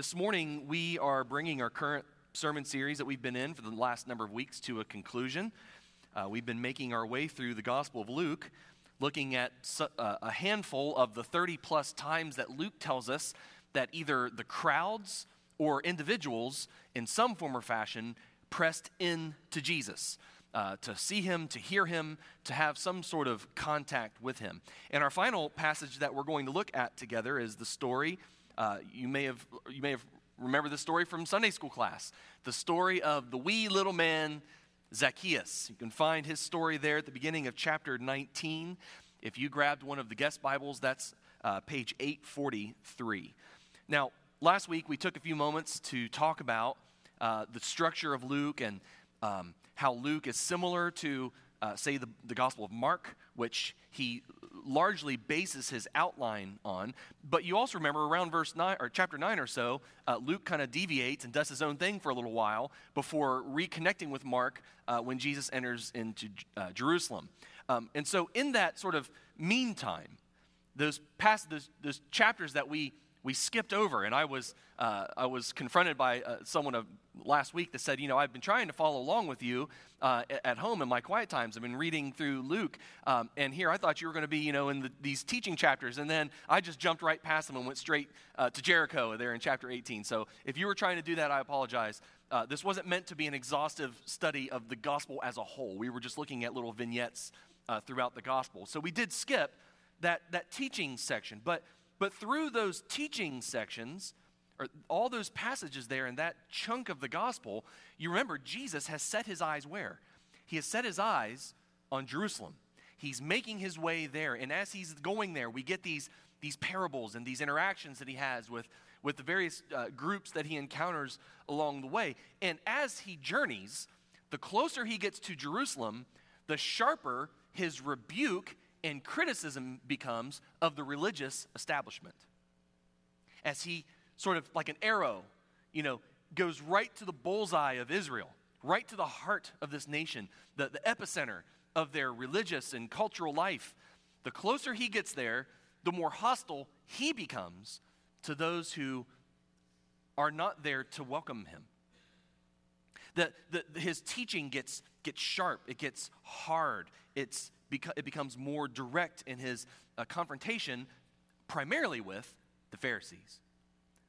This morning, we are bringing our current sermon series that we've been in for the last number of weeks to a conclusion. Uh, we've been making our way through the Gospel of Luke, looking at uh, a handful of the 30 plus times that Luke tells us that either the crowds or individuals, in some form or fashion, pressed in to Jesus. Uh, to see him, to hear him, to have some sort of contact with him. And our final passage that we're going to look at together is the story uh, you may have you may have remember the story from Sunday school class, the story of the wee little man Zacchaeus. You can find his story there at the beginning of chapter 19. If you grabbed one of the guest Bibles, that's uh, page 843. Now, last week we took a few moments to talk about uh, the structure of Luke and um, how Luke is similar to, uh, say, the, the Gospel of Mark, which he largely bases his outline on. But you also remember around verse 9 or chapter 9 or so, uh, Luke kind of deviates and does his own thing for a little while before reconnecting with Mark uh, when Jesus enters into uh, Jerusalem. Um, and so, in that sort of meantime, those past those, those chapters that we we skipped over, and I was uh, I was confronted by uh, someone of last week that said, you know, I've been trying to follow along with you uh, at home in my quiet times. I've been reading through Luke, um, and here I thought you were going to be, you know, in the, these teaching chapters, and then I just jumped right past them and went straight uh, to Jericho there in chapter 18. So if you were trying to do that, I apologize. Uh, this wasn't meant to be an exhaustive study of the gospel as a whole. We were just looking at little vignettes uh, throughout the gospel. So we did skip that that teaching section, but but through those teaching sections, or all those passages there in that chunk of the gospel, you remember Jesus has set his eyes where? He has set his eyes on Jerusalem. He's making his way there. And as he's going there, we get these, these parables and these interactions that he has with, with the various uh, groups that he encounters along the way. And as he journeys, the closer he gets to Jerusalem, the sharper his rebuke and criticism becomes of the religious establishment. As he sort of like an arrow, you know, goes right to the bullseye of Israel, right to the heart of this nation, the, the epicenter of their religious and cultural life. The closer he gets there, the more hostile he becomes to those who are not there to welcome him. The, the, his teaching gets, gets sharp, it gets hard, it's it becomes more direct in his uh, confrontation, primarily with the Pharisees,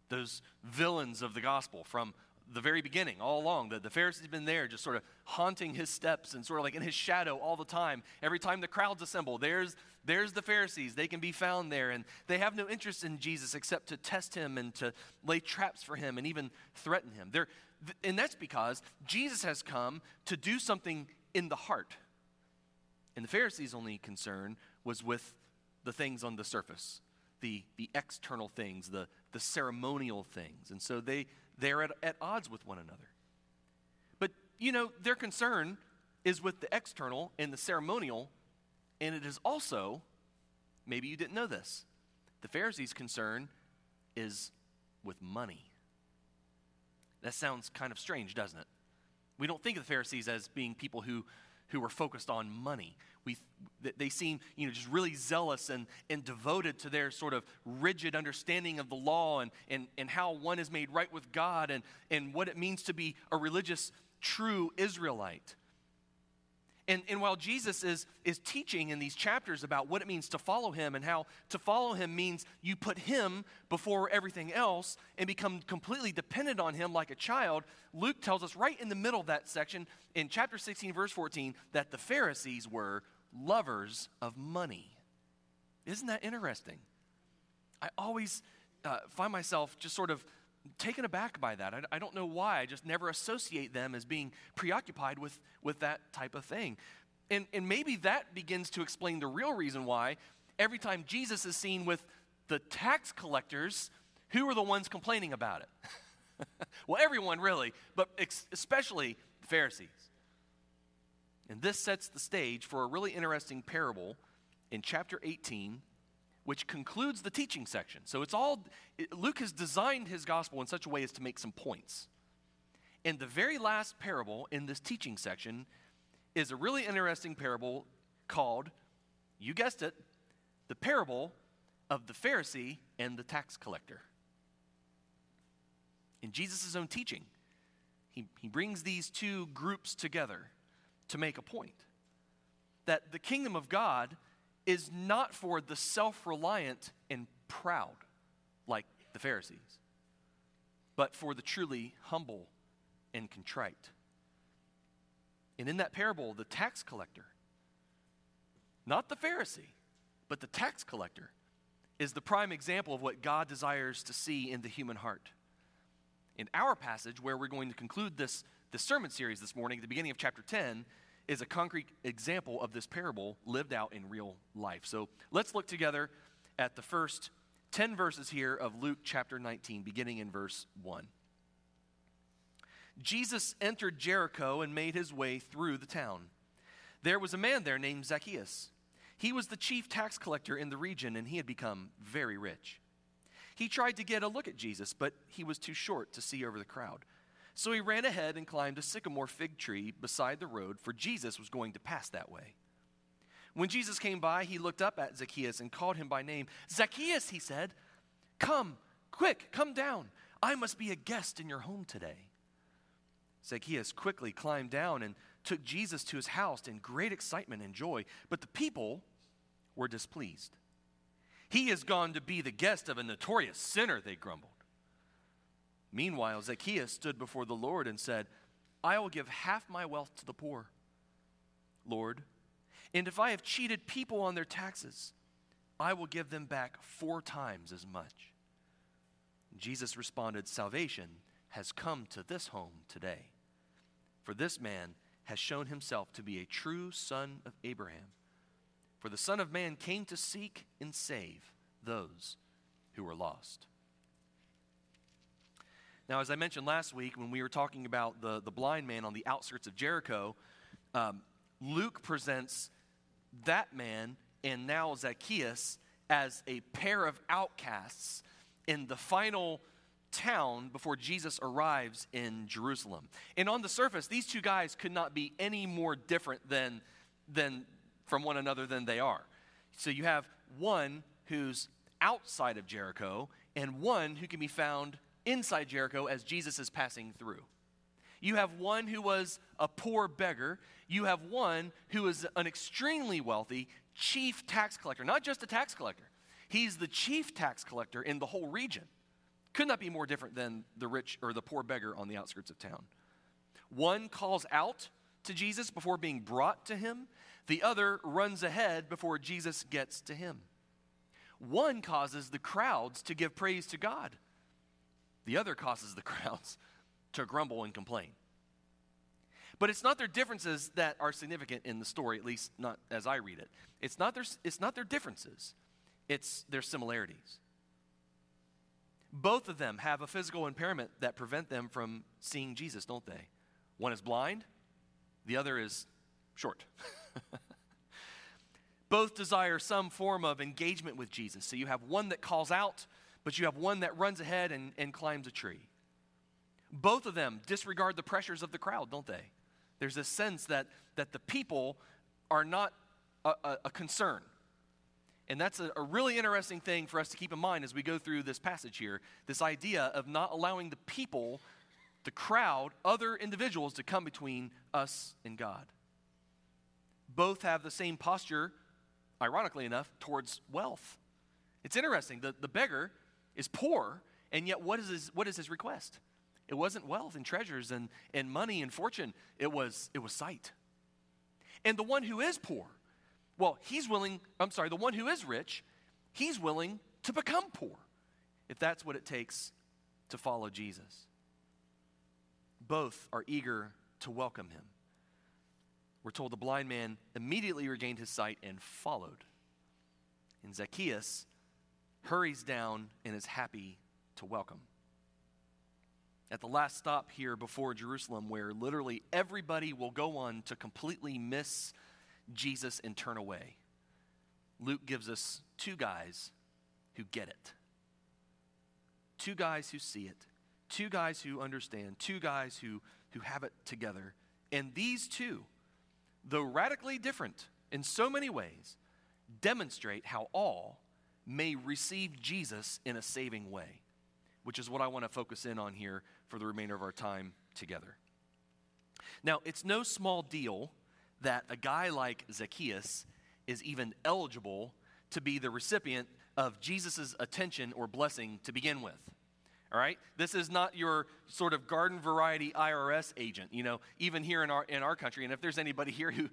those villains of the gospel from the very beginning, all along. The, the Pharisees have been there, just sort of haunting his steps and sort of like in his shadow all the time. Every time the crowds assemble, there's, there's the Pharisees. They can be found there, and they have no interest in Jesus except to test him and to lay traps for him and even threaten him. They're, and that's because Jesus has come to do something in the heart and the Pharisees' only concern was with the things on the surface, the, the external things, the, the ceremonial things. And so they, they're at, at odds with one another. But, you know, their concern is with the external and the ceremonial, and it is also, maybe you didn't know this, the Pharisees' concern is with money. That sounds kind of strange, doesn't it? We don't think of the Pharisees as being people who who were focused on money. We, they seem you know, just really zealous and, and devoted to their sort of rigid understanding of the law and, and, and how one is made right with God and, and what it means to be a religious, true Israelite. And, and while Jesus is, is teaching in these chapters about what it means to follow him and how to follow him means you put him before everything else and become completely dependent on him like a child, Luke tells us right in the middle of that section in chapter 16, verse 14, that the Pharisees were lovers of money. Isn't that interesting? I always uh, find myself just sort of taken aback by that. I, I, don't know why. I just never associate them as being preoccupied with, with that type of thing. And, and maybe that begins to explain the real reason why every time Jesus is seen with the tax collectors, who are the ones complaining about it? well, everyone really, but ex- especially the Pharisees. And this sets the stage for a really interesting parable in chapter 18 which concludes the teaching section. So it's all, Luke has designed his gospel in such a way as to make some points. And the very last parable in this teaching section is a really interesting parable called, you guessed it, the parable of the Pharisee and the tax collector. in Jesus' own teaching, he, he brings these two groups together to make a point that the kingdom of God is not for the self reliant and proud like the Pharisees, but for the truly humble and contrite. And in that parable, the tax collector, not the Pharisee, but the tax collector, is the prime example of what God desires to see in the human heart. In our passage, where we're going to conclude this, this sermon series this morning, at the beginning of chapter 10, is a concrete example of this parable lived out in real life. So let's look together at the first 10 verses here of Luke chapter 19, beginning in verse 1. Jesus entered Jericho and made his way through the town. There was a man there named Zacchaeus. He was the chief tax collector in the region, and he had become very rich. He tried to get a look at Jesus, but he was too short to see over the crowd. So he ran ahead and climbed a sycamore fig tree beside the road, for Jesus was going to pass that way. When Jesus came by, he looked up at Zacchaeus and called him by name. Zacchaeus, he said, Come, quick, come down. I must be a guest in your home today. Zacchaeus quickly climbed down and took Jesus to his house in great excitement and joy, but the people were displeased. He has gone to be the guest of a notorious sinner, they grumbled. Meanwhile, Zacchaeus stood before the Lord and said, I will give half my wealth to the poor. Lord, and if I have cheated people on their taxes, I will give them back four times as much. Jesus responded, Salvation has come to this home today. For this man has shown himself to be a true son of Abraham. For the Son of Man came to seek and save those who were lost. Now, as I mentioned last week when we were talking about the, the blind man on the outskirts of Jericho, um, Luke presents that man and now Zacchaeus as a pair of outcasts in the final town before Jesus arrives in Jerusalem. And on the surface, these two guys could not be any more different than, than from one another than they are. So you have one who's outside of Jericho and one who can be found inside Jericho as Jesus is passing through. You have one who was a poor beggar. You have one who is an extremely wealthy chief tax collector, not just a tax collector. He's the chief tax collector in the whole region. Could not be more different than the rich or the poor beggar on the outskirts of town. One calls out to Jesus before being brought to him, the other runs ahead before Jesus gets to him. One causes the crowds to give praise to God, the other causes the crowds to grumble and complain. But it's not their differences that are significant in the story, at least not as I read it. It's not their, it's not their differences, it's their similarities. Both of them have a physical impairment that prevent them from seeing Jesus, don't they? One is blind, the other is short. Both desire some form of engagement with Jesus. So you have one that calls out, but you have one that runs ahead and, and climbs a tree. Both of them disregard the pressures of the crowd, don't they? There's a sense that, that the people are not a, a, a concern. And that's a, a, really interesting thing for us to keep in mind as we go through this passage here this idea of not allowing the people, the crowd, other individuals to come between us and God. Both have the same posture, ironically enough, towards wealth. It's interesting. The, the beggar is poor, and yet what is, his, what is his request? It wasn't wealth and treasures and, and money and fortune, it was, it was sight. And the one who is poor, well, he's willing, I'm sorry, the one who is rich, he's willing to become poor if that's what it takes to follow Jesus. Both are eager to welcome him. We're told the blind man immediately regained his sight and followed. And Zacchaeus hurries down and is happy to welcome. At the last stop here before Jerusalem, where literally everybody will go on to completely miss Jesus and turn away. Luke gives us two guys who get it. Two guys who see it. Two guys who understand. Two guys who, who have it together. And these two, though radically different in so many ways, demonstrate how all may receive Jesus in a saving way. which is what I want to focus in on here for the remainder of our time together. Now, it's no small deal that a guy like Zacchaeus is even eligible to be the recipient of Jesus' attention or blessing to begin with. All right? This is not your sort of garden variety IRS agent, you know, even here in our, in our country. And if there's anybody here who,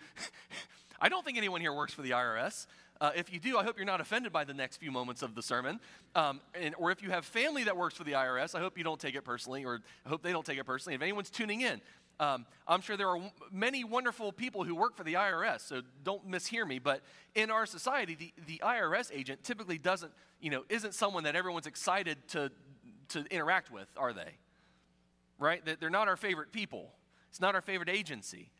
I don't think anyone here works for the IRS. Uh, if you do, I hope you're not offended by the next few moments of the sermon. Um, and, or if you have family that works for the IRS, I hope you don't take it personally, or I hope they don't take it personally. If anyone's tuning in, um, I'm sure there are w- many wonderful people who work for the IRS, so don't mishear me. But in our society, the, the IRS agent typically doesn't, you know, isn't someone that everyone's excited to to interact with, are they? Right? They're not our favorite people. It's not our favorite agency.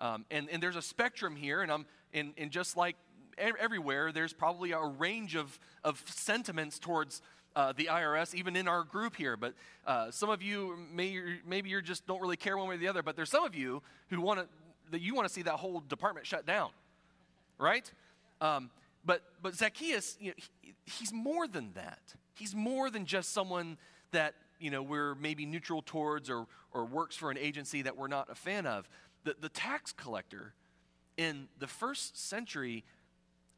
Um, and, and there's a spectrum here, and, I'm, and, and just like everywhere, there's probably a range of, of sentiments towards uh, the IRS, even in our group here. But uh, some of you, may, maybe you just don't really care one way or the other, but there's some of you who want to, that you want to see that whole department shut down, right? Um, but, but Zacchaeus, you know, he, he's more than that. He's more than just someone that, you know, we're maybe neutral towards or, or works for an agency that we're not a fan of. The, the tax collector in the first century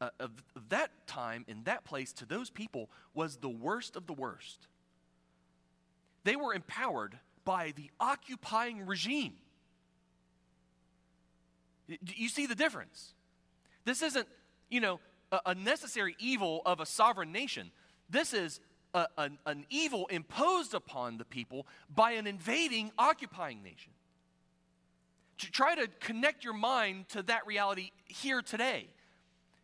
uh, of, that time, in that place, to those people, was the worst of the worst. They were empowered by the occupying regime. You see the difference? This isn't, you know, a necessary evil of a sovereign nation. This is a, an, an evil imposed upon the people by an invading, occupying nation. To try to connect your mind to that reality here today.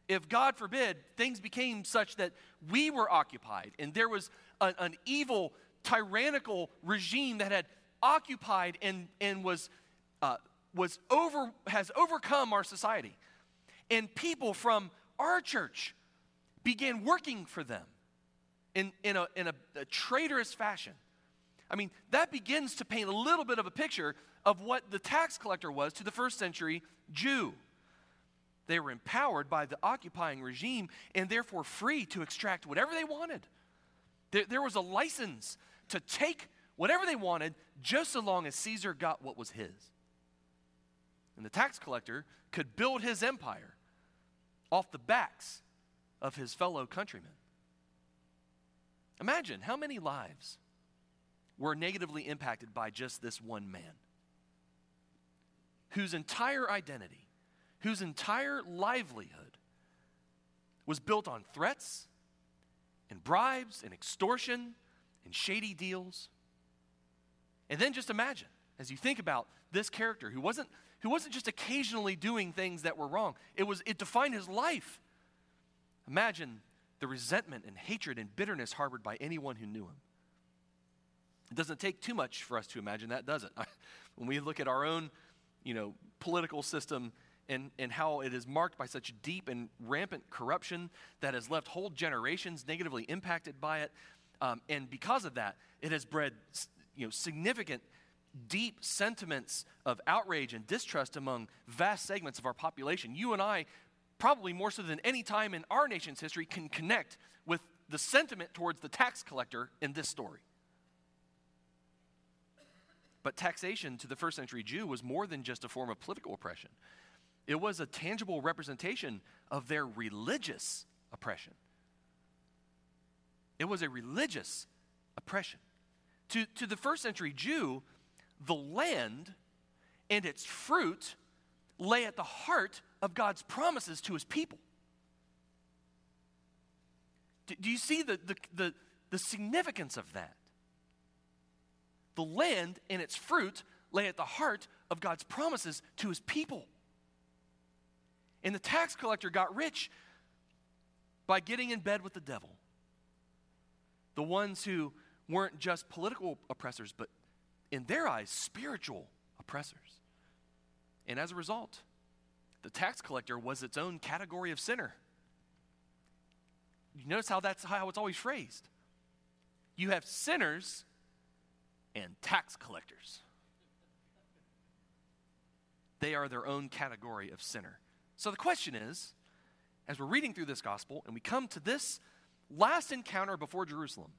If, God forbid, things became such that we were occupied and there was a, an evil, tyrannical regime that had occupied and, and was, uh, was over, has overcome our society, and people from our church began working for them in, in, a, in a, a traitorous fashion. I mean, that begins to paint a little bit of a picture of what the tax collector was to the first century Jew. They were empowered by the occupying regime and therefore free to extract whatever they wanted. There, there, was a license to take whatever they wanted just so long as Caesar got what was his. And the tax collector could build his empire off the backs of his fellow countrymen. Imagine how many lives were negatively impacted by just this one man whose entire identity, whose entire livelihood was built on threats and bribes and extortion and shady deals. And then just imagine, as you think about this character who wasn't, who wasn't just occasionally doing things that were wrong, it, was, it defined his life. Imagine the resentment and hatred and bitterness harbored by anyone who knew him. It doesn't take too much for us to imagine that, does it? when we look at our own, you know, political system and, and how it is marked by such deep and rampant corruption that has left whole generations negatively impacted by it. Um, and because of that, it has bred you know, significant, deep sentiments of outrage and distrust among vast segments of our population. You and I probably more so than any time in our nation's history, can connect with the sentiment towards the tax collector in this story. But taxation to the first century Jew was more than just a form of political oppression, it was a tangible representation of their religious oppression. It was a religious oppression. To, to the first century Jew, the land and its fruit lay at the heart of God's promises to his people. Do, do you see the, the, the, the significance of that? The land and its fruit lay at the heart of God's promises to his people. And the tax collector got rich by getting in bed with the devil. The ones who weren't just political oppressors, but in their eyes, spiritual oppressors. And as a result, the tax collector was its own category of sinner. You notice how that's how it's always phrased. You have sinners and tax collectors. They are their own category of sinner. So the question is, as we're reading through this gospel and we come to this last encounter before Jerusalem,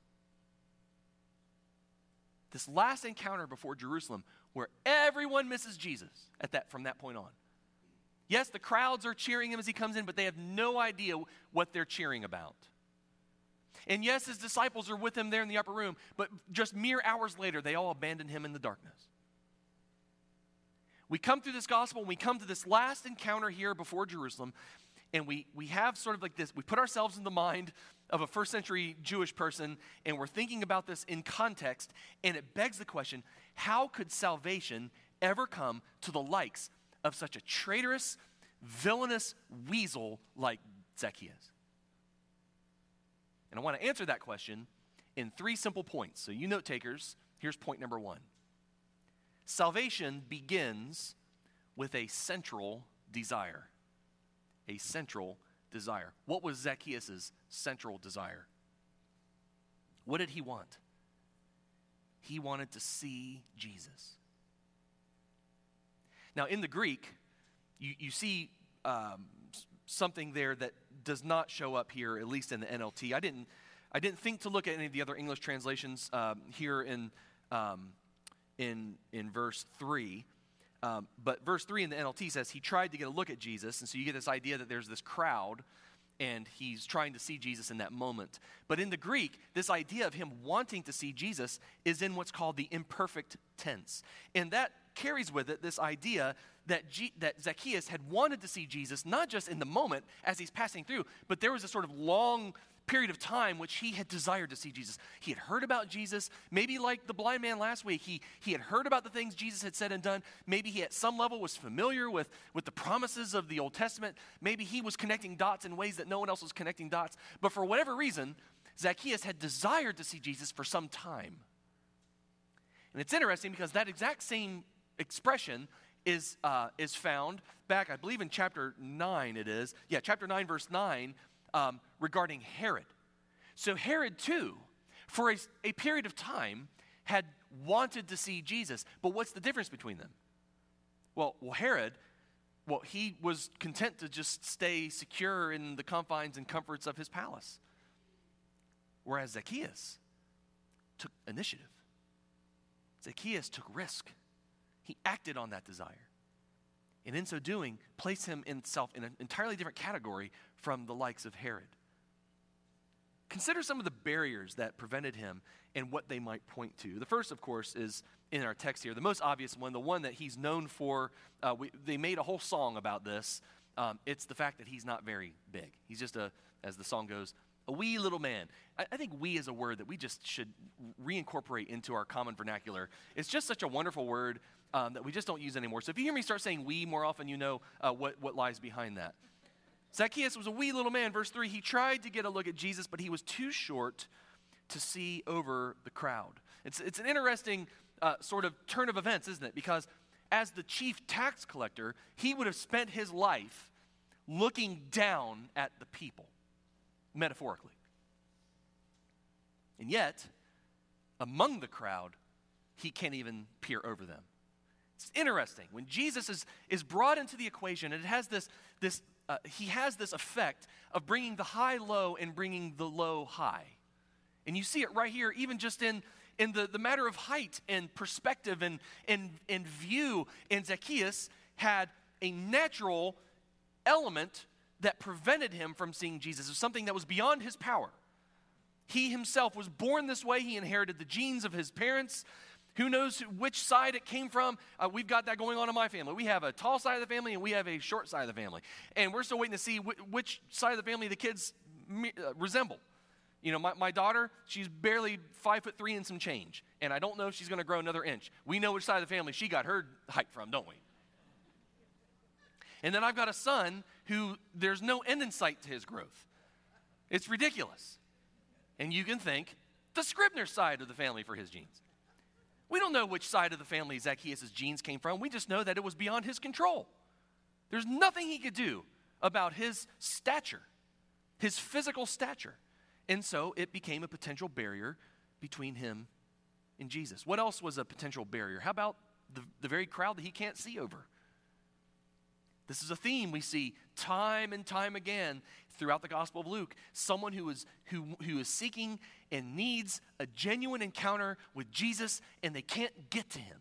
this last encounter before Jerusalem where everyone misses Jesus at that from that point on. Yes, the crowds are cheering him as he comes in, but they have no idea what they're cheering about. And yes, his disciples are with him there in the upper room, but just mere hours later, they all abandon him in the darkness. We come through this gospel and we come to this last encounter here before Jerusalem, and we, we have sort of like this we put ourselves in the mind of a first century Jewish person, and we're thinking about this in context, and it begs the question how could salvation ever come to the likes of such a traitorous, villainous weasel like Zacchaeus? And I want to answer that question in three simple points. So, you note takers, here's point number one Salvation begins with a central desire. A central desire. What was Zacchaeus' central desire? What did he want? He wanted to see Jesus. Now, in the Greek, you, you see um, something there that does not show up here, at least in the NLT. I didn't, I didn't think to look at any of the other English translations um, here in, um, in, in verse 3. Um, but verse 3 in the NLT says, He tried to get a look at Jesus. And so you get this idea that there's this crowd and he's trying to see Jesus in that moment. But in the Greek, this idea of him wanting to see Jesus is in what's called the imperfect tense. And that carries with it this idea that, G- that Zacchaeus had wanted to see Jesus, not just in the moment as he's passing through, but there was a sort of long period of time which he had desired to see Jesus. He had heard about Jesus, maybe like the blind man last week, he, he had heard about the things Jesus had said and done. Maybe he at some level was familiar with, with the promises of the Old Testament. Maybe he was connecting dots in ways that no one else was connecting dots. But for whatever reason, Zacchaeus had desired to see Jesus for some time. And it's interesting because that exact same expression is, uh, is found back, I believe in chapter 9 it is. Yeah, chapter 9, verse 9, um, regarding Herod. So, Herod, too, for a, a period of time, had wanted to see Jesus. But what's the difference between them? Well, well, Herod, well, he was content to just stay secure in the confines and comforts of his palace. Whereas Zacchaeus took initiative. Zacchaeus took risk. He acted on that desire. And in so doing, place him himself in an entirely different category from the likes of Herod. Consider some of the barriers that prevented him and what they might point to. The first, of course, is in our text here. The most obvious one, the one that he's known for, uh, we, they made a whole song about this. Um, it's the fact that he's not very big. He's just a, as the song goes, a wee little man. I, I think we is a word that we just should reincorporate into our common vernacular. It's just such a wonderful word um, that we just don't use anymore. So if you hear me start saying we more often, you know uh, what, what lies behind that. Zacchaeus was a wee little man. Verse 3 he tried to get a look at Jesus, but he was too short to see over the crowd. It's, it's an interesting uh, sort of turn of events, isn't it? Because as the chief tax collector, he would have spent his life looking down at the people, metaphorically. And yet, among the crowd, he can't even peer over them. It's interesting. When Jesus is, is brought into the equation, and it has this, this uh, he has this effect of bringing the high low and bringing the low high. And you see it right here, even just in, in the, the matter of height and perspective and, and, and view. And Zacchaeus had a natural element that prevented him from seeing Jesus. It was something that was beyond his power. He himself was born this way. He inherited the genes of his parents. Who knows which side it came from? Uh, we've got that going on in my family. We have a tall side of the family and we have a short side of the family. And we're still waiting to see wh- which side of the family the kids me- uh, resemble. You know, my, my daughter, she's barely five foot three and some change. And I don't know if she's going to grow another inch. We know which side of the family she got her height from, don't we? And then I've got a son who there's no end in sight to his growth. It's ridiculous. And you can think the Scribner side of the family for his genes. We don't know which side of the family Zacchaeus' genes came from. We just know that it was beyond his control. There's nothing he could do about his stature, his physical stature. And so it became a potential barrier between him and Jesus. What else was a potential barrier? How about the, the very crowd that he can't see over? This is a theme we see time and time again throughout the Gospel of Luke. Someone who is, who, who is seeking and needs a genuine encounter with Jesus, and they can't get to him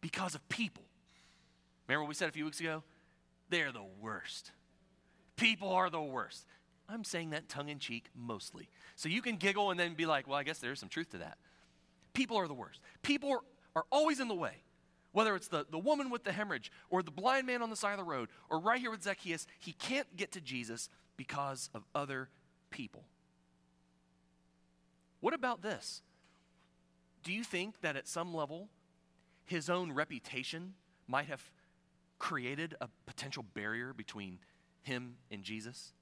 because of people. Remember what we said a few weeks ago? They're the worst. People are the worst. I'm saying that tongue in cheek mostly. So you can giggle and then be like, well, I guess there's some truth to that. People are the worst. People are, are always in the way. Whether it's the, the woman with the hemorrhage or the blind man on the side of the road or right here with Zacchaeus, he can't get to Jesus because of other people. What about this? Do you think that at some level his own reputation might have created a potential barrier between him and Jesus?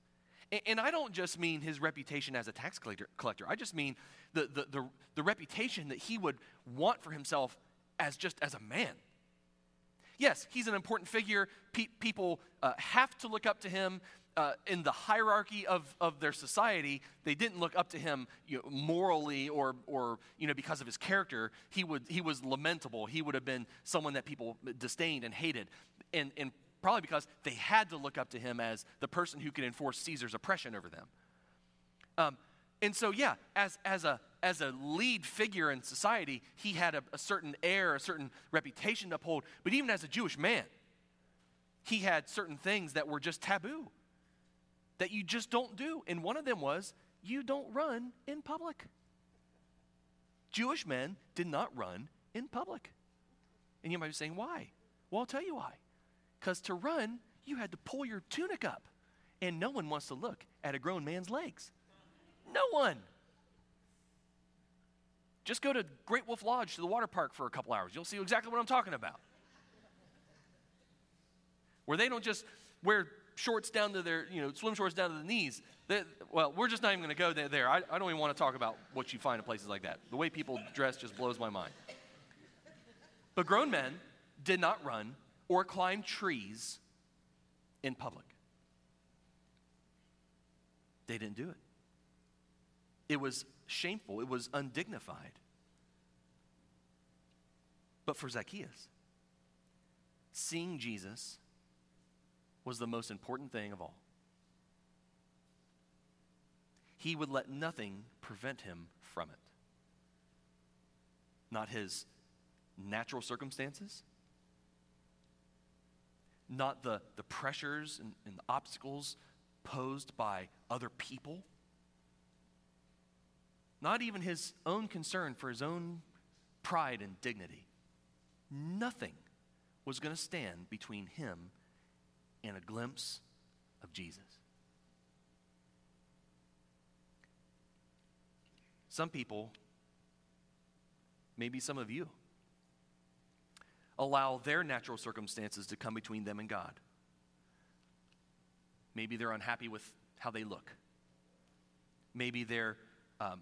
And, I don't just mean his reputation as a tax collector, collector. I just mean the, the, the, the reputation that he would want for himself as just as a man. Yes, he's an important figure. Pe- people uh, have to look up to him. Uh, in the hierarchy of, of their society, they didn't look up to him you know, morally or, or you know, because of his character. He, would, he was lamentable. He would have been someone that people disdained and hated. And, and probably because they had to look up to him as the person who could enforce Caesar's oppression over them. Um, and so, yeah, as, as, a, as a lead figure in society, he had a, a certain air, a certain reputation to uphold. But even as a Jewish man, he had certain things that were just taboo, that you just don't do. And one of them was you don't run in public. Jewish men did not run in public. And you might be saying, why? Well, I'll tell you why. Because to run, you had to pull your tunic up. And no one wants to look at a grown man's legs. No one. Just go to Great Wolf Lodge to the water park for a couple hours. You'll see exactly what I'm talking about. Where they don't just wear shorts down to their, you know, swim shorts down to the knees. They, well, we're just not even going to go there. there. I, I don't even want to talk about what you find in places like that. The way people dress just blows my mind. But grown men did not run or climb trees in public. They didn't do it. It was shameful, it was undignified. But for Zacchaeus, seeing Jesus was the most important thing of all. He would let nothing prevent him from it. Not his natural circumstances, not the, the pressures and, and the obstacles posed by other people not even his own concern for his own pride and dignity. Nothing was going to stand between him and a glimpse of Jesus. Some people, maybe some of you, allow their natural circumstances to come between them and God. Maybe they're unhappy with how they look. Maybe they're um,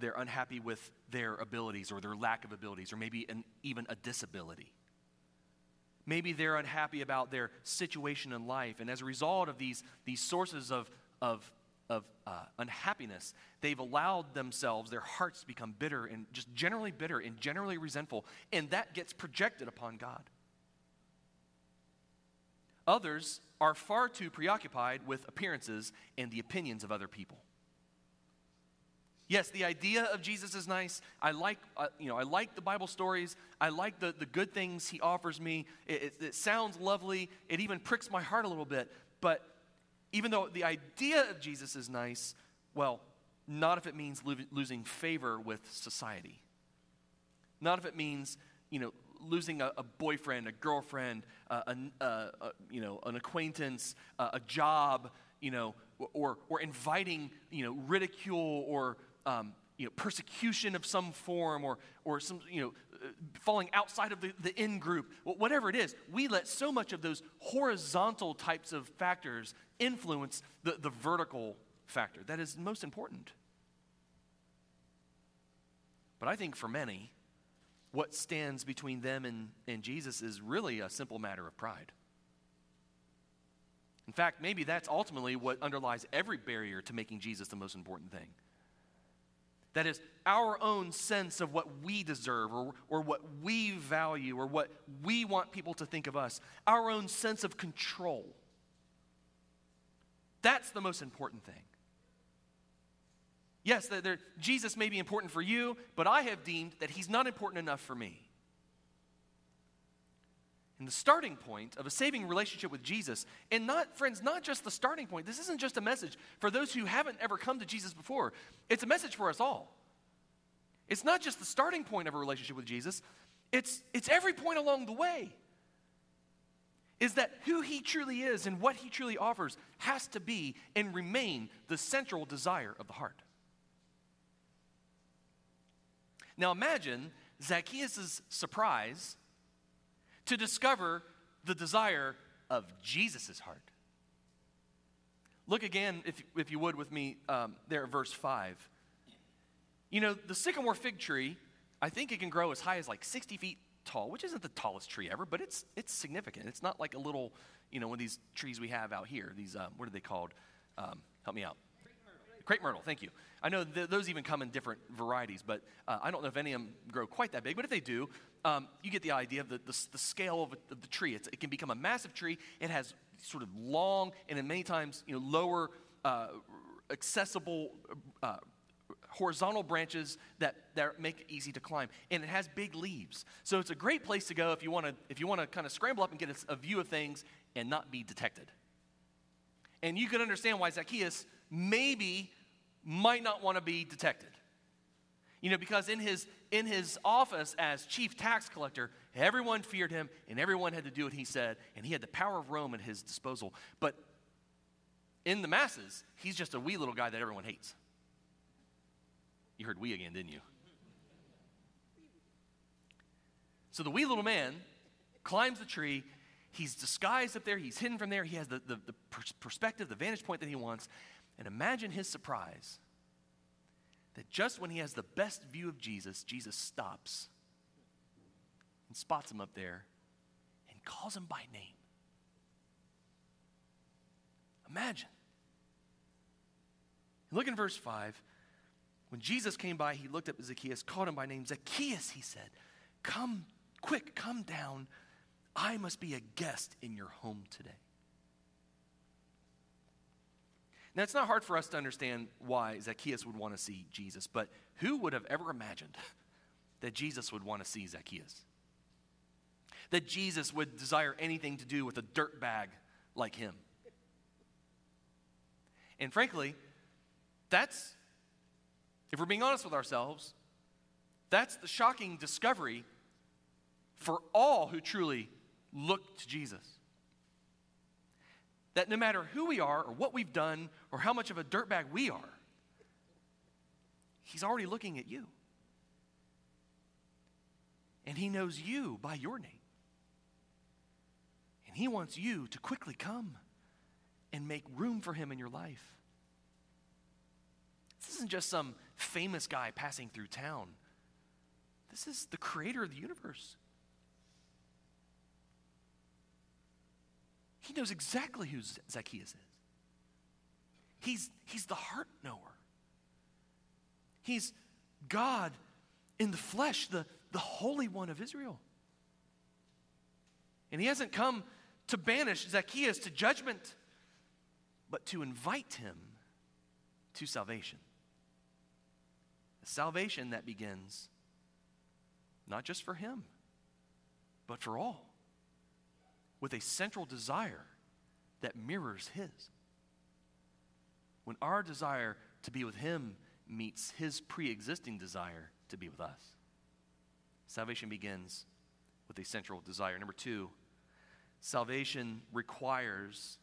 they're unhappy with their abilities or their lack of abilities, or maybe an, even a disability. Maybe they're unhappy about their situation in life, and as a result of these, these sources of, of, of uh, unhappiness, they've allowed themselves, their hearts to become bitter and just generally bitter and generally resentful, and that gets projected upon God. Others are far too preoccupied with appearances and the opinions of other people. Yes, the idea of Jesus is nice. I like, uh, you know, I like the Bible stories. I like the, the good things he offers me. It, it, it sounds lovely. It even pricks my heart a little bit. But even though the idea of Jesus is nice, well, not if it means lo- losing favor with society. Not if it means, you know, losing a, a boyfriend, a girlfriend, uh, a, a, you know, an acquaintance, uh, a job, you know, or, or inviting, you know, ridicule or um, you know, persecution of some form or, or some, you know, uh, falling outside of the, the in group, whatever it is, we let so much of those horizontal types of factors influence the, the vertical factor that is most important. But I think for many, what stands between them and, and Jesus is really a simple matter of pride. In fact, maybe that's ultimately what underlies every barrier to making Jesus the most important thing. That is our own sense of what we deserve or, or what we value or what we want people to think of us, our own sense of control. That's the most important thing. Yes, Jesus may be important for you, but I have deemed that he's not important enough for me. And the starting point of a saving relationship with Jesus, and not, friends, not just the starting point. This isn't just a message for those who haven't ever come to Jesus before, it's a message for us all. It's not just the starting point of a relationship with Jesus, it's, it's every point along the way. Is that who he truly is and what he truly offers has to be and remain the central desire of the heart. Now imagine Zacchaeus' surprise to discover the desire of Jesus' heart. Look again, if, if you would, with me um, there at verse 5. You know, the sycamore fig tree, I think it can grow as high as like 60 feet tall, which isn't the tallest tree ever, but it's, it's significant. It's not like a little, you know, one of these trees we have out here. These, um, what are they called? Um, help me out. Crepe myrtle, thank you. I know th- those even come in different varieties, but uh, I don't know if any of them grow quite that big. But if they do, um, you get the idea of the, the, the scale of, of, the tree. It's, it can become a massive tree. It has sort of long and in many times you know, lower uh, accessible uh, horizontal branches that, that make it easy to climb. And it has big leaves. So it's a great place to go if you want to if you want to kind of scramble up and get a, a view of things and not be detected. And you can understand why Zacchaeus maybe might not want to be detected. You know, because in his, in his office as chief tax collector, everyone feared him and everyone had to do what he said, and he had the power of Rome at his disposal. But in the masses, he's just a wee little guy that everyone hates. You heard we again, didn't you? So the wee little man climbs the tree. He's disguised up there. He's hidden from there. He has the, the, the perspective, the vantage point that he wants. And imagine his surprise that just when he has the best view of Jesus, Jesus stops and spots him up there and calls him by name. Imagine. Look in verse 5. When Jesus came by, he looked up at Zacchaeus, called him by name. Zacchaeus, he said, Come, quick, come down. I must be a guest in your home today. Now, it's not hard for us to understand why Zacchaeus would want to see Jesus, but who would have ever imagined that Jesus would want to see Zacchaeus? That Jesus would desire anything to do with a dirt bag like him? And frankly, that's, if we're being honest with ourselves, that's the shocking discovery for all who truly look to Jesus that no matter who we are or what we've done or how much of a dirtbag we are, He's already looking at you. And He knows you by your name. And He wants you to quickly come and make room for Him in your life. This isn't just some famous guy passing through town. This is the creator of the universe. He knows exactly who Zacchaeus is. He's, he's the heart knower. He's God in the flesh, the, the Holy One of Israel. And he hasn't come to banish Zacchaeus to judgment, but to invite him to salvation. A salvation that begins not just for him, but for all with a central desire that mirrors His. When our desire to be with Him meets His pre existing desire to be with us, salvation begins with a central desire. Number two, salvation requires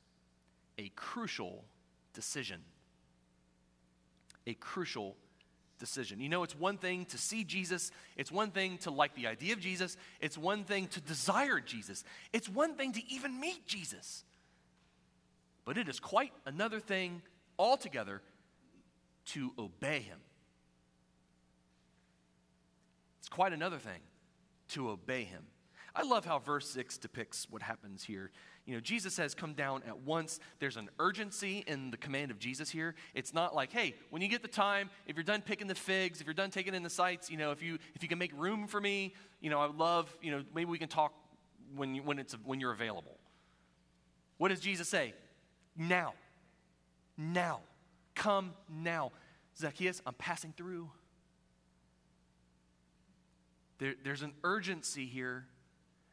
a crucial decision. A crucial decision. You know, it's one thing to see Jesus, it's one thing to like the idea of Jesus, it's one thing to desire Jesus, it's one thing to even meet Jesus. But it is quite another thing altogether to obey him. It's quite another thing to obey him. I love how verse 6 depicts what happens here. You know, Jesus says, Come down at once. There's an urgency in the command of Jesus here. It's not like, hey, when you get the time, if you're done picking the figs, if you're done taking in the sights, you know, if you if you can make room for me, you know, I would love, you know, maybe we can talk when you, when it's when you're available. What does Jesus say? Now. Now. Come now. Zacchaeus, I'm passing through. There, there's an urgency here,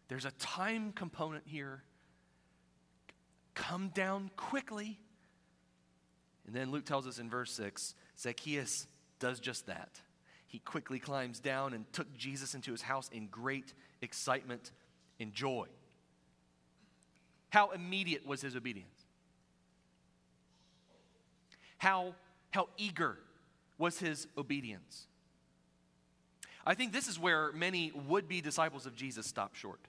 there's a time component here. Come down quickly. And then Luke tells us in verse 6 Zacchaeus does just that. He quickly climbs down and took Jesus into his house in great excitement and joy. How immediate was his obedience? How, how eager was his obedience? I think this is where many would be disciples of Jesus stop short.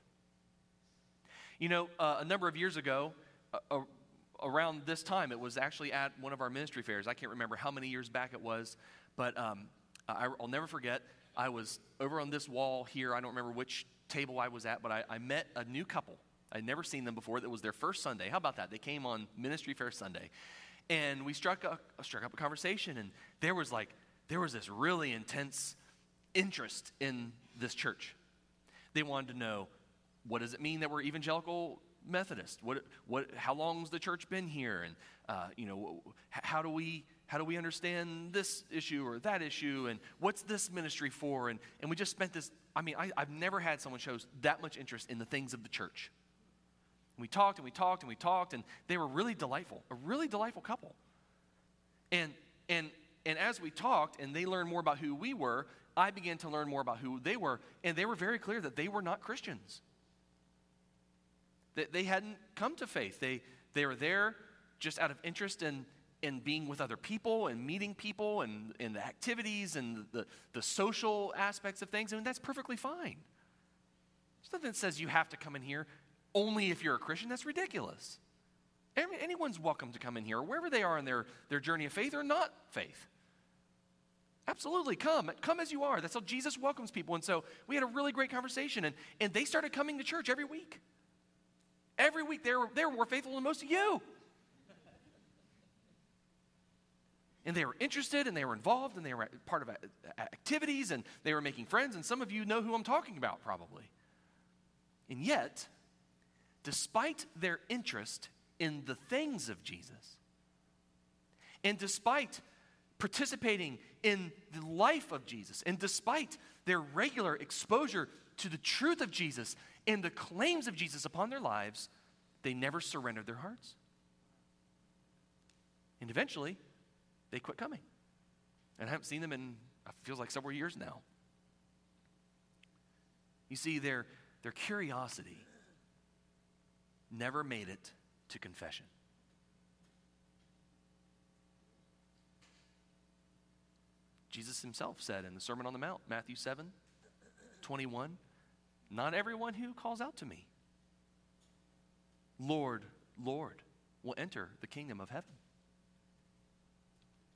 You know, uh, a number of years ago, uh, around this time, it was actually at one of our ministry fairs. I can't remember how many years back it was, but um, I, will never forget. I was over on this wall here. I don't remember which table I was at, but I, I met a new couple. I'd never seen them before. That was their first Sunday. How about that? They came on Ministry Fair Sunday. And we struck, a, struck up a conversation, and there was like, there was this really intense interest in this church. They wanted to know what does it mean that we're evangelical Methodist? What, what, how long's the church been here? And, uh, you know, how do we, how do we understand this issue or that issue? And what's this ministry for? And, and we just spent this, I mean, I, I've never had someone show that much interest in the things of the church. We talked and we talked and we talked, and they were really delightful, a really delightful couple. And, and, and as we talked and they learned more about who we were, I began to learn more about who they were, and they were very clear that they were not Christians. That they hadn't come to faith. They, they were there just out of interest in, in being with other people and meeting people and, and the activities and the, the social aspects of things. I mean, that's perfectly fine. There's nothing that says you have to come in here only if you're a Christian. That's ridiculous. Anyone's welcome to come in here, wherever they are in their, their journey of faith or not faith. Absolutely, come. Come as you are. That's how Jesus welcomes people. And so we had a really great conversation, and, and they started coming to church every week. Every week, they were, they were more faithful than most of you. And they were interested and they were involved and they were part of activities and they were making friends. And some of you know who I'm talking about, probably. And yet, despite their interest in the things of Jesus, and despite participating in the life of Jesus, and despite their regular exposure to the truth of Jesus and the claims of Jesus upon their lives, they never surrendered their hearts. And eventually, they quit coming. And I haven't seen them in, it feels like several years now. You see, their, their curiosity never made it to confession. Jesus himself said in the Sermon on the Mount, Matthew 7 21, Not everyone who calls out to me, Lord, Lord, will enter the kingdom of heaven.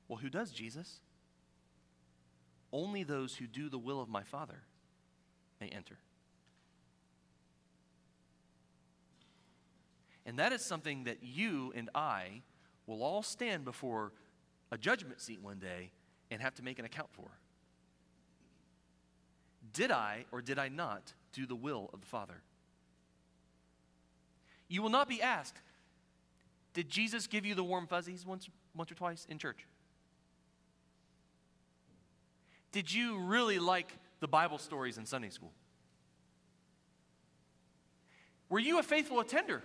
Well, who does, Jesus? Only those who do the will of my Father may enter. And that is something that you and I will all stand before a judgment seat one day and have to make an account for. Did I or did I not do the will of the Father? You will not be asked, Did Jesus give you the warm fuzzies once, once or twice in church? Did you really like the Bible stories in Sunday school? Were you a faithful attender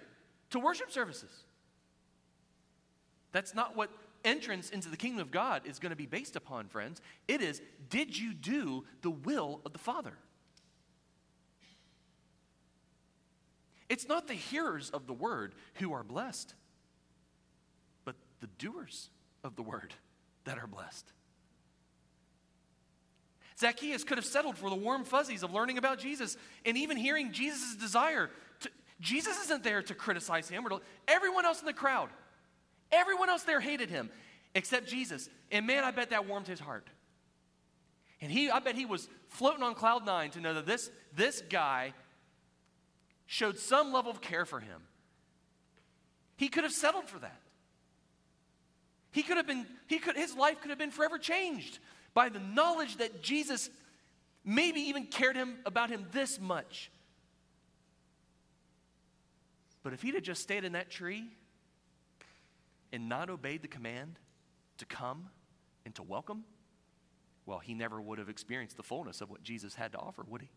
to worship services? That's not what entrance into the kingdom of God is going to be based upon, friends. It is, did you do the will of the Father? It's not the hearers of the word who are blessed, but the doers of the word that are blessed. Zacchaeus could have settled for the warm fuzzies of learning about Jesus and even hearing Jesus' desire. To, Jesus isn't there to criticize him. Or to, everyone else in the crowd Everyone else there hated him except Jesus. And man, I bet that warmed his heart. And he, I bet he was floating on cloud nine to know that this, this guy showed some level of care for him, he could have settled for that. He could have been, he could, his life could have been forever changed by the knowledge that Jesus maybe even cared him about him this much. But if he'd have just stayed in that tree and not obeyed the command to come and to welcome, well, he never would have experienced the fullness of what Jesus had to offer, would he?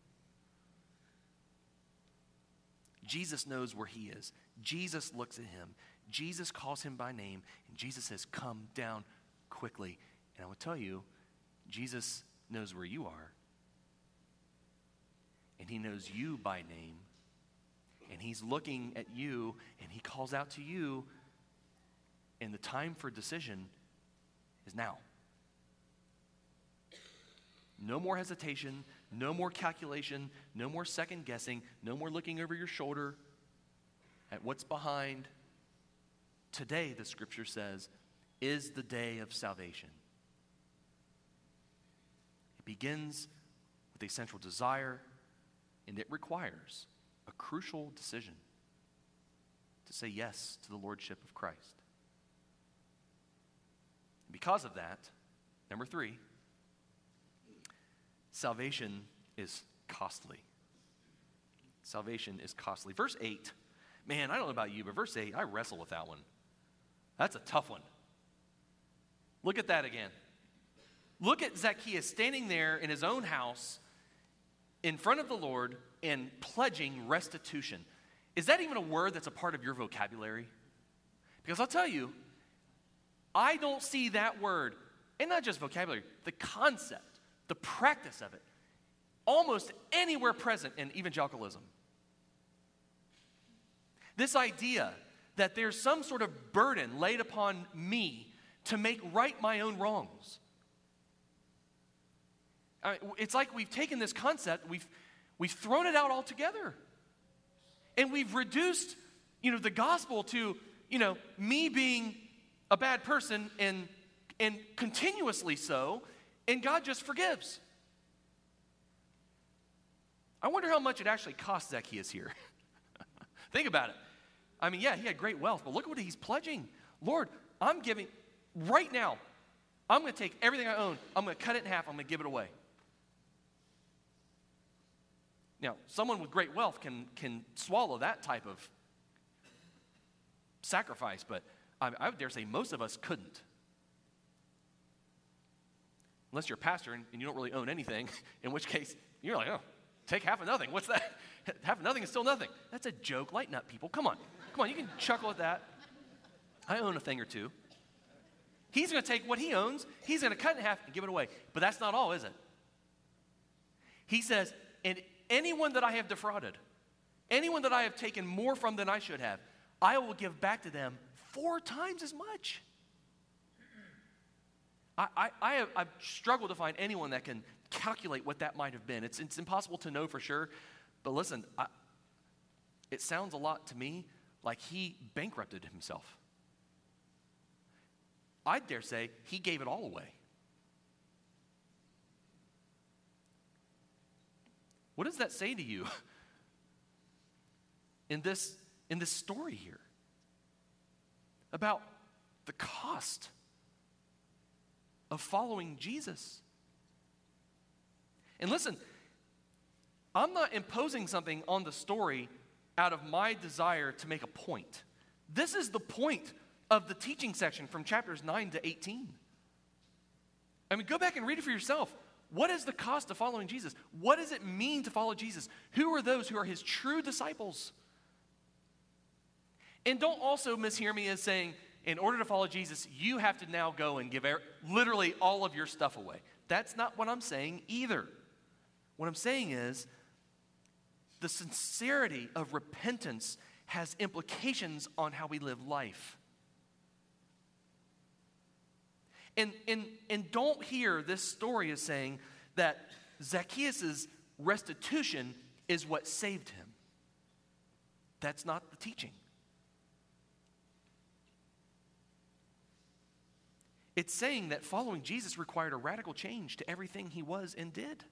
Jesus knows where he is. Jesus looks at him. Jesus calls him by name. And Jesus says, Come down quickly. And I will tell you, Jesus knows where you are. And he knows you by name. And he's looking at you and he calls out to you. And the time for decision is now. No more hesitation, no more calculation, no more second guessing, no more looking over your shoulder at what's behind. Today, the scripture says, is the day of salvation. It begins with a central desire, and it requires a crucial decision to say yes to the Lordship of Christ. Because of that, number three, salvation is costly. Salvation is costly. Verse 8, man, I don't know about you, but verse 8, I wrestle with that one. That's a tough one. Look at that again. Look at Zacchaeus standing there in his own house in front of the Lord and pledging restitution. Is that even a word that's a part of your vocabulary? Because I'll tell you, I don't see that word, and not just vocabulary, the concept, the practice of it, almost anywhere present in evangelicalism. This idea that there's some sort of burden laid upon me to make right my own wrongs. I mean, it's like we've taken this concept, we've, we've thrown it out altogether. And we've reduced, you know, the gospel to, you know, me being a bad person and, and continuously so, and God just forgives. I wonder how much it actually cost Zacchaeus here. Think about it. I mean, yeah, he had great wealth, but look at what he's pledging. Lord, I'm giving, right now, I'm going to take everything I own, I'm going to cut it in half, I'm going to give it away. Now, someone with great wealth can, can swallow that type of sacrifice, but I, I would dare say most of us couldn't. Unless you're a pastor and, and you don't really own anything, in which case you're like, oh, take half of nothing. What's that? half of nothing is still nothing. That's a joke. Lighten up, people. Come on. Come on, you can chuckle at that. I own a thing or two. He's going to take what he owns, he's going to cut in half and give it away. But that's not all, is it? He says, and anyone that I have defrauded, anyone that I have taken more from than I should have, I will give back to them four times as much. I, I, I have, I've struggled to find anyone that can calculate what that might have been. It's, it's impossible to know for sure. But listen, I, it sounds a lot to me like he bankrupted himself. I dare say he gave it all away. What does that say to you in this, in this story here about the cost of following Jesus? And listen, I'm not imposing something on the story out of my desire to make a point. This is the point of the teaching section from chapters 9 to 18. I mean, go back and read it for yourself. What is the cost of following Jesus? What does it mean to follow Jesus? Who are those who are his true disciples? And don't also mishear me as saying, in order to follow Jesus, you have to now go and give er-, literally all of your stuff away. That's not what I'm saying either. What I'm saying is, the sincerity of repentance has implications on how we live life. And, and, and don't hear this story as saying that Zacchaeus' restitution is what saved him. That's not the teaching. It's saying that following Jesus required a radical change to everything he was and did.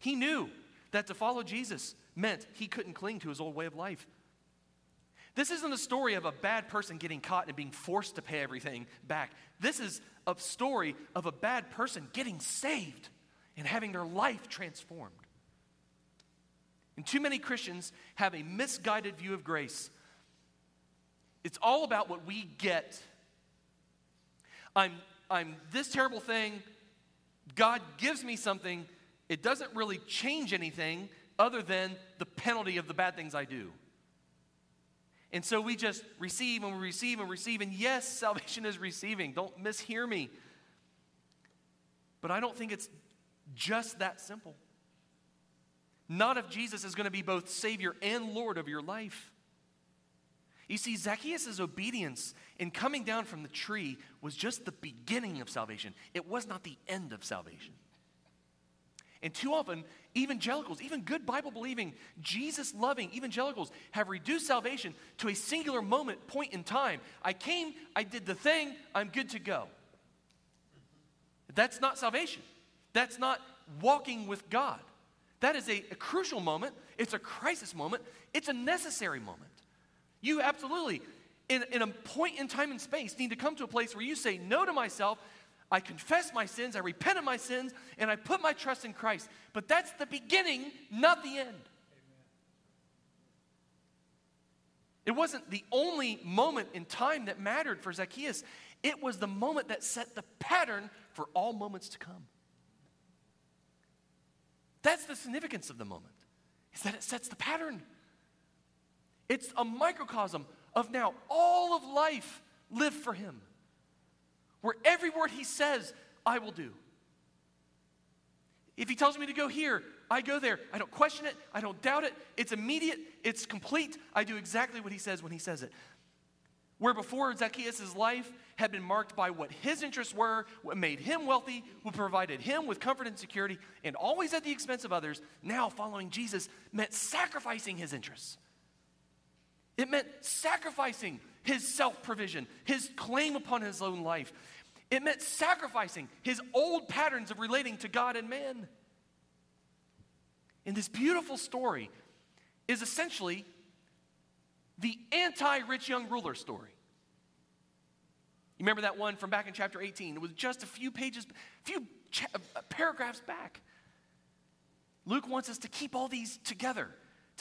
He knew that to follow Jesus meant he couldn't cling to his old way of life. This isn't a story of a bad person getting caught and being forced to pay everything back. This is a story of a bad person getting saved and having their life transformed. And too many Christians have a misguided view of grace. It's all about what we get. I'm, I'm this terrible thing. God gives me something. It doesn't really change anything other than the penalty of the bad things I do. And so we just receive and we receive and receive. And yes, salvation is receiving. Don't mishear me. But I don't think it's just that simple. Not if Jesus is going to be both Savior and Lord of your life. You see, Zacchaeus' obedience in coming down from the tree was just the beginning of salvation, it was not the end of salvation. And too often, evangelicals, even good Bible believing, Jesus loving evangelicals, have reduced salvation to a singular moment, point in time. I came, I did the thing, I'm good to go. That's not salvation. That's not walking with God. That is a, a crucial moment. It's a crisis moment. It's a necessary moment. You absolutely, in, in a point in time and space, need to come to a place where you say no to myself. I confess my sins, I repent of my sins, and I put my trust in Christ. But that's the beginning, not the end. Amen. It wasn't the only moment in time that mattered for Zacchaeus, it was the moment that set the pattern for all moments to come. That's the significance of the moment, is that it sets the pattern. It's a microcosm of now all of life live for him. Where every word he says, I will do. If he tells me to go here, I go there. I don't question it. I don't doubt it. It's immediate. It's complete. I do exactly what he says when he says it. Where before Zacchaeus' life had been marked by what his interests were, what made him wealthy, what provided him with comfort and security, and always at the expense of others, now following Jesus meant sacrificing his interests. It meant sacrificing his self provision, his claim upon his own life. It meant sacrificing his old patterns of relating to God and man. And this beautiful story is essentially the anti rich young ruler story. You remember that one from back in chapter 18? It was just a few pages, a few cha- uh, paragraphs back. Luke wants us to keep all these together,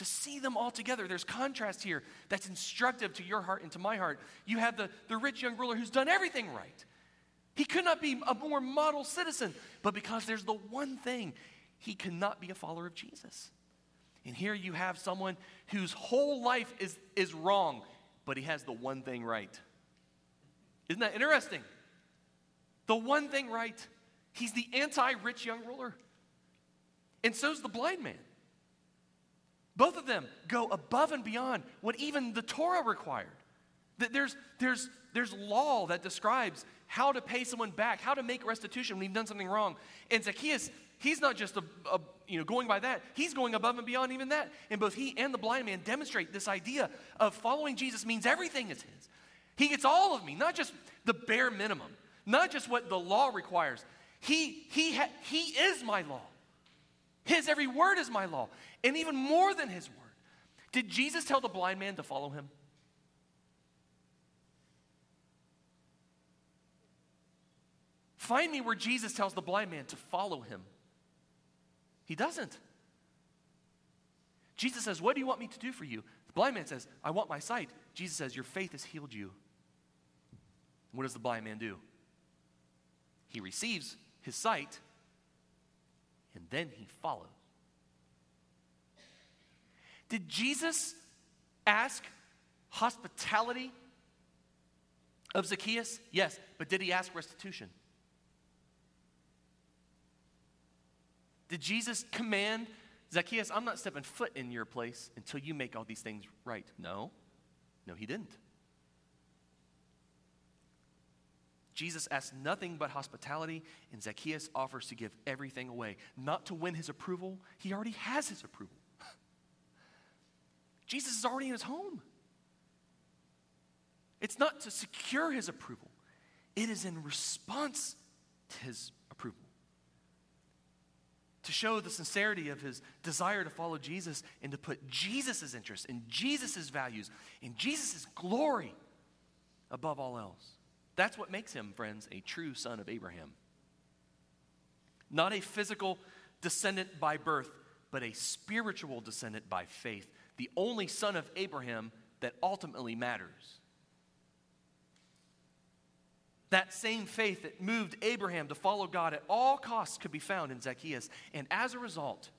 to see them all together. There's contrast here that's instructive to your heart and to my heart. You have the, the rich young ruler who's done everything right. He could not be a more model citizen, but because there's the one thing, he cannot be a follower of Jesus. And here you have someone whose whole life is, is wrong, but he has the one thing right. Isn't that interesting? The one thing right. He's the anti rich young ruler. And so's the blind man. Both of them go above and beyond what even the Torah required. There's, there's, there's law that describes how to pay someone back, how to make restitution when you've done something wrong. And Zacchaeus, he's not just a, a, you know, going by that, he's going above and beyond even that. And both he and the blind man demonstrate this idea of following Jesus means everything is his. He gets all of me, not just the bare minimum, not just what the law requires. He, he, ha- he is my law. His every word is my law. And even more than his word. Did Jesus tell the blind man to follow him? Find me where Jesus tells the blind man to follow him. He doesn't. Jesus says, What do you want me to do for you? The blind man says, I want my sight. Jesus says, Your faith has healed you. What does the blind man do? He receives his sight and then he followed. Did Jesus ask hospitality of Zacchaeus? Yes, but did he ask restitution? Did Jesus command Zacchaeus, I'm not stepping foot in your place until you make all these things right? No. No, he didn't. Jesus asks nothing but hospitality, and Zacchaeus offers to give everything away. Not to win his approval, he already has his approval. Jesus is already in his home. It's not to secure his approval, it is in response to his approval. to show the sincerity of his desire to follow Jesus and to put Jesus' interests and Jesus' values and Jesus' glory above all else. That's what makes him, friends, a true son of Abraham. Not a physical descendant by birth, but a spiritual descendant by faith, the only son of Abraham that ultimately matters. That same faith that moved Abraham to follow God at all costs could be found in Zacchaeus. And as a result,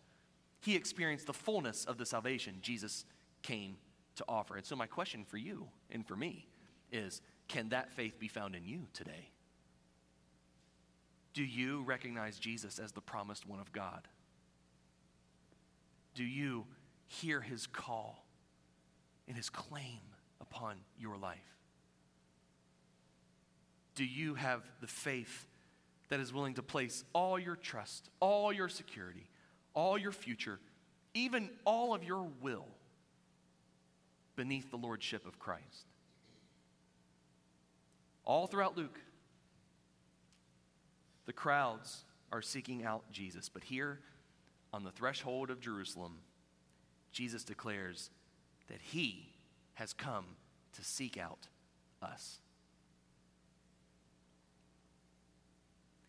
he experienced the fullness of the salvation Jesus came to offer. And so, my question for you and for me is can that faith be found in you today? Do you recognize Jesus as the promised one of God? Do you hear his call and his claim upon your life? do you have the faith that is willing to place all your trust, all your security, all your future, even all of your will beneath the lordship of Christ? All throughout Luke, the crowds are seeking out Jesus. But here, on the threshold of Jerusalem, Jesus declares that he has come to seek out us.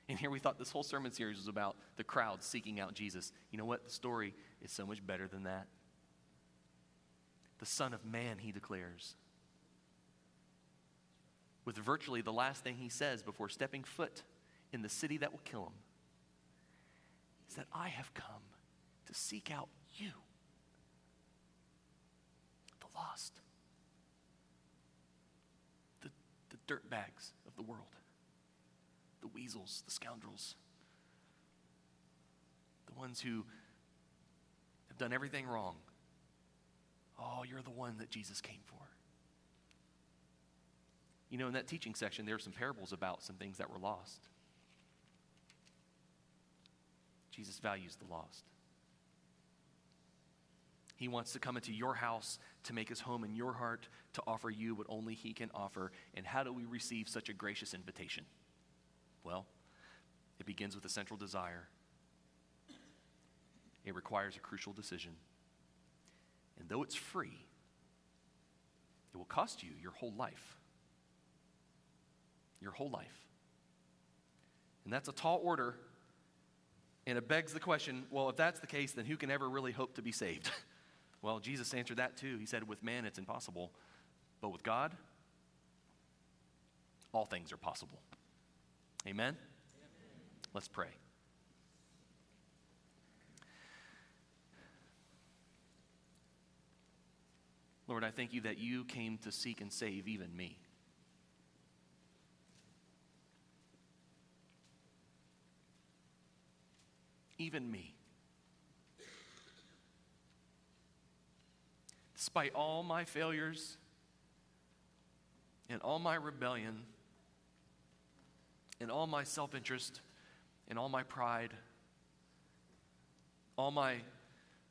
And here we thought this whole sermon series was about the crowd seeking out Jesus. You know what? The story is so much better than that. The Son of Man, he declares. With virtually the last thing he says before stepping foot in the city that will kill him is that I have come to seek out you, the lost, the, the dirt bags of the world the weasels, the scoundrels, the ones who have done everything wrong. Oh, you're the one that Jesus came for. You know, in that teaching section, there are some parables about some things that were lost. Jesus values the lost. He wants to come into your house to make his home in your heart, to offer you what only he can offer. And how do we receive such a gracious invitation? Well, it begins with a central desire. It requires a crucial decision. And though it's free, it will cost you your whole life. Your whole life. And that's a tall order. And it begs the question well, if that's the case, then who can ever really hope to be saved? well, Jesus answered that too. He said, with man, it's impossible. But with God, all things are possible. Amen? Let's pray. Lord, I thank you that you came to seek and save even me. Even me. Despite all my failures and all my rebellion, and all my self interest and all my pride, all my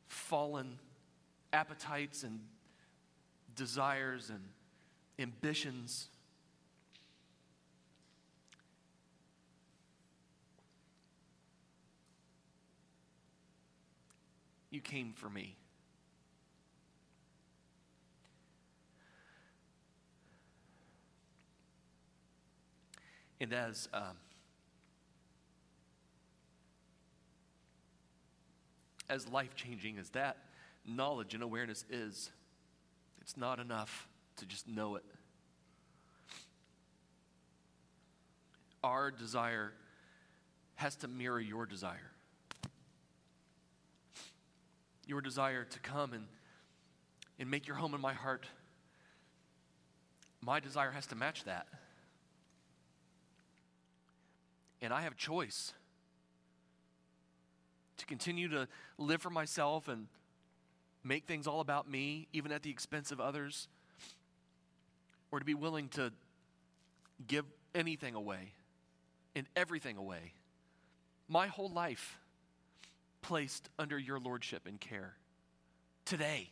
fallen appetites and desires and ambitions. You came for me. And as um, as life changing as that knowledge and awareness is, it's not enough to just know it. Our desire has to mirror your desire. Your desire to come and, and make your home in my heart. My desire has to match that and I have a choice to continue to live for myself and make things all about me, even at the expense of others, or to be willing to give anything away and everything away. My whole life placed under your lordship and care. Today.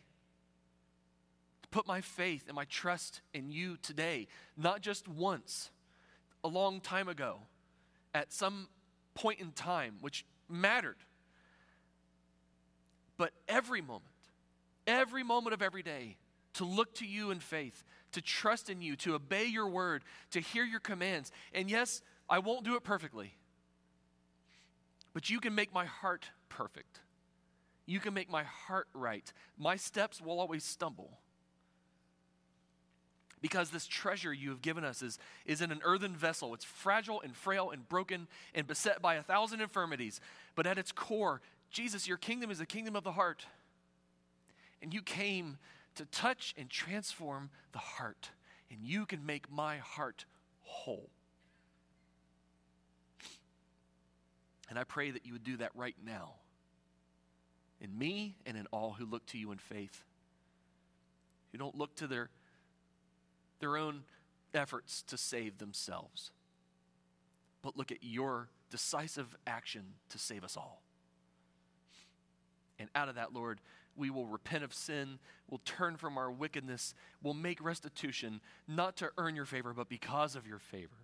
To put my faith and my trust in you today, not just once, a long time ago at some point in time, which mattered. But every moment, every moment of every day, to look to you in faith, to trust in you, to obey your word, to hear your commands. And yes, I won't do it perfectly, but you can make my heart perfect. You can make my heart right. My steps will always stumble. Because this treasure you have given us is, is in an earthen vessel. It's fragile and frail and broken and beset by a thousand infirmities. But at its core, Jesus, your kingdom is the kingdom of the heart. And you came to touch and transform the heart. And you can make my heart whole. And I pray that you would do that right now in me and in all who look to you in faith, who don't look to their, their own efforts to save themselves, but look at your decisive action to save us all. And out of that, Lord, we will repent of sin, we'll turn from our wickedness, we'll make restitution, not to earn your favor, but because of your favor.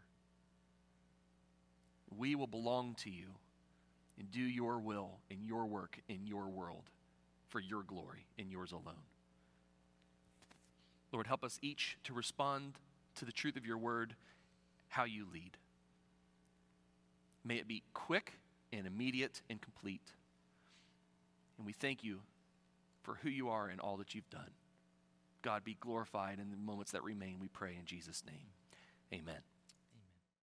We will belong to you and do your will and your work in your world for your glory and yours alone. Lord, help us each to respond to the truth of your word, how you lead. May it be quick and immediate and complete. And we thank you for who you are and all that you've done. God, be glorified in the moments that remain, we pray in Jesus' name. Amen.